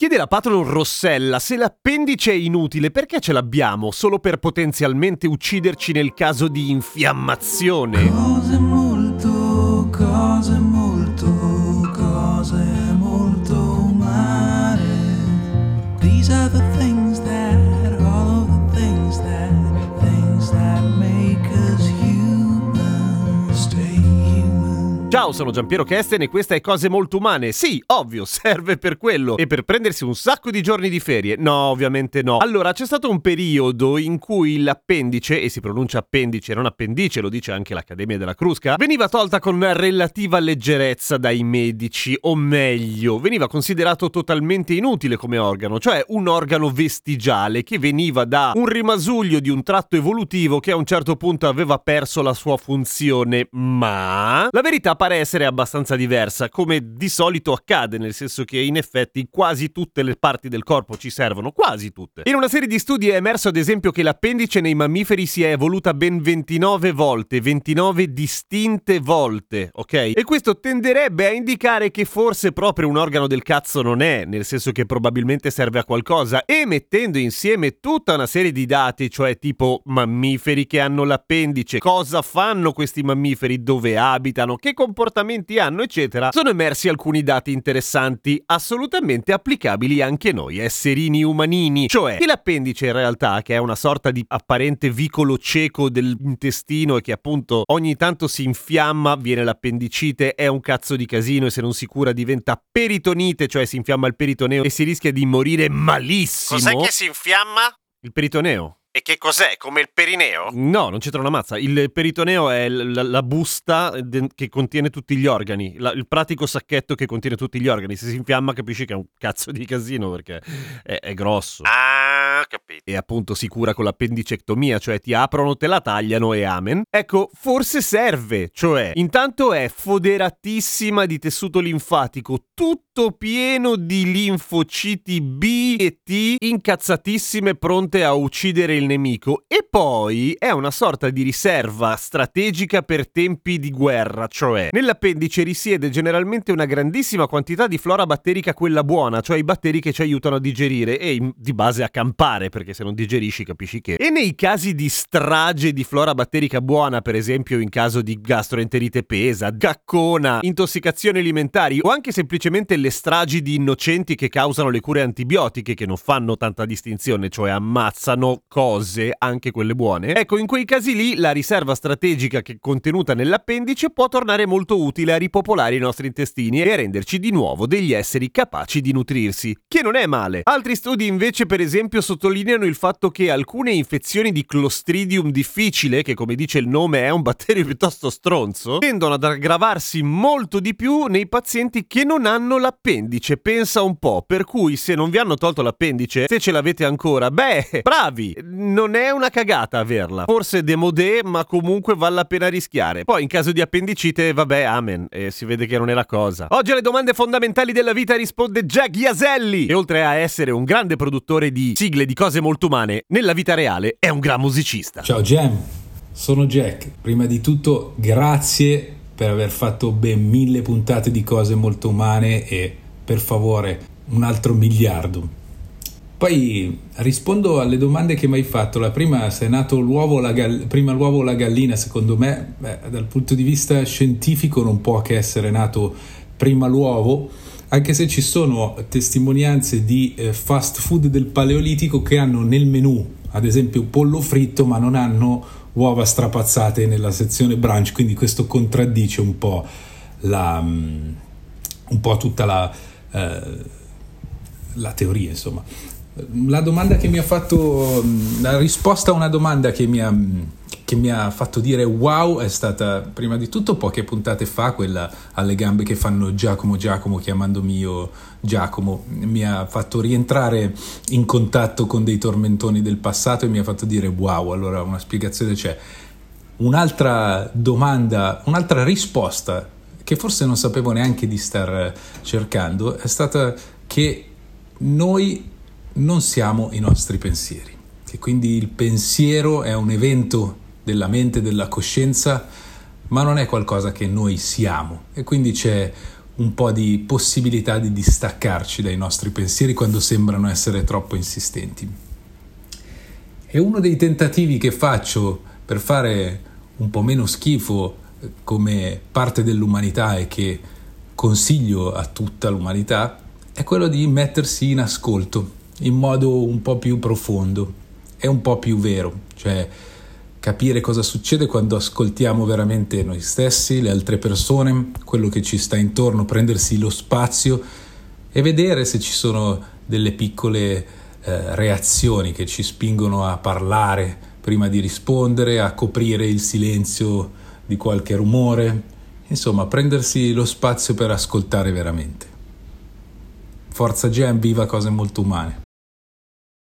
Chiede la patron Rossella se l'appendice è inutile perché ce l'abbiamo solo per potenzialmente ucciderci nel caso di infiammazione. Cose molto, Ciao, sono Giampiero Kesten e questa è Cose Molto Umane. Sì, ovvio, serve per quello. E per prendersi un sacco di giorni di ferie. No, ovviamente no. Allora, c'è stato un periodo in cui l'appendice, e si pronuncia appendice, non appendice, lo dice anche l'Accademia della Crusca, veniva tolta con relativa leggerezza dai medici, o meglio, veniva considerato totalmente inutile come organo, cioè un organo vestigiale che veniva da un rimasuglio di un tratto evolutivo che a un certo punto aveva perso la sua funzione, ma la verità pare essere abbastanza diversa, come di solito accade, nel senso che in effetti quasi tutte le parti del corpo ci servono, quasi tutte. In una serie di studi è emerso ad esempio che l'appendice nei mammiferi si è evoluta ben 29 volte, 29 distinte volte, ok? E questo tenderebbe a indicare che forse proprio un organo del cazzo non è, nel senso che probabilmente serve a qualcosa, e mettendo insieme tutta una serie di dati, cioè tipo mammiferi che hanno l'appendice, cosa fanno questi mammiferi, dove abitano, che comportamenti hanno, eccetera, sono emersi alcuni dati interessanti, assolutamente applicabili anche noi, esserini umanini, cioè che l'appendice in realtà, che è una sorta di apparente vicolo cieco dell'intestino e che appunto ogni tanto si infiamma, viene l'appendicite, è un cazzo di casino e se non si cura diventa peritonite, cioè si infiamma il peritoneo e si rischia di morire malissimo. Cos'è che si infiamma? Il peritoneo. E che cos'è? Come il perineo? No, non c'entra una mazza. Il peritoneo è la, la busta de- che contiene tutti gli organi, la- il pratico sacchetto che contiene tutti gli organi. Se si infiamma capisci che è un cazzo di casino perché è, è grosso. Ah, capito. E appunto si cura con l'appendicectomia, cioè ti aprono, te la tagliano e amen. Ecco, forse serve, cioè intanto è foderatissima di tessuto linfatico, tutto pieno di linfociti B e T incazzatissime pronte a uccidere il nemico e poi è una sorta di riserva strategica per tempi di guerra, cioè nell'appendice risiede generalmente una grandissima quantità di flora batterica quella buona, cioè i batteri che ci aiutano a digerire e di base a campare, perché se non digerisci capisci che. E nei casi di strage di flora batterica buona, per esempio in caso di gastroenterite pesa, gaccona, intossicazioni alimentari o anche semplicemente le stragi di innocenti che causano le cure antibiotiche che non fanno tanta distinzione, cioè ammazzano cose, anche quelle buone. Ecco, in quei casi lì la riserva strategica che è contenuta nell'appendice può tornare molto utile a ripopolare i nostri intestini e a renderci di nuovo degli esseri capaci di nutrirsi, che non è male. Altri studi invece, per esempio, sottolineano il fatto che alcune infezioni di Clostridium difficile, che come dice il nome è un batterio piuttosto stronzo, tendono ad aggravarsi molto di più nei pazienti che non hanno l'appendice. Pensa un po', per cui se non vi hanno tolto l'appendice, se ce l'avete ancora, beh, bravi, non è una cagata averla. Forse demodé, ma comunque vale la pena rischiare. Poi in caso di appendicite, vabbè, amen, e si vede che non è la cosa. Oggi alle domande fondamentali della vita risponde Jack Iaselli, e oltre a essere un grande produttore di sigle di cose molto umane, nella vita reale è un gran musicista. Ciao Jam, sono Jack. Prima di tutto grazie per aver fatto ben mille puntate di cose molto umane e per favore un altro miliardo. Poi rispondo alle domande che mi hai fatto. La prima, se è nato l'uovo o la, gall- prima l'uovo la gallina, secondo me, beh, dal punto di vista scientifico non può che essere nato prima l'uovo, anche se ci sono testimonianze di eh, fast food del Paleolitico che hanno nel menù, ad esempio, pollo fritto, ma non hanno uova strapazzate nella sezione brunch, quindi questo contraddice un po' la, mm, un po' tutta la, eh, la teoria, insomma. La domanda che mi ha fatto, la risposta a una domanda che mi ha, che mi ha fatto dire wow è stata prima di tutto poche puntate fa, quella alle gambe che fanno Giacomo Giacomo chiamandomi io Giacomo, mi ha fatto rientrare in contatto con dei tormentoni del passato e mi ha fatto dire wow, allora una spiegazione c'è. Un'altra domanda, un'altra risposta che forse non sapevo neanche di star cercando è stata che noi non siamo i nostri pensieri, che quindi il pensiero è un evento della mente, della coscienza, ma non è qualcosa che noi siamo. E quindi c'è un po' di possibilità di distaccarci dai nostri pensieri quando sembrano essere troppo insistenti. E uno dei tentativi che faccio per fare un po' meno schifo eh, come parte dell'umanità e che consiglio a tutta l'umanità è quello di mettersi in ascolto in modo un po' più profondo e un po' più vero, cioè capire cosa succede quando ascoltiamo veramente noi stessi, le altre persone, quello che ci sta intorno, prendersi lo spazio e vedere se ci sono delle piccole eh, reazioni che ci spingono a parlare prima di rispondere, a coprire il silenzio di qualche rumore, insomma prendersi lo spazio per ascoltare veramente. Forza Jam, viva cose molto umane.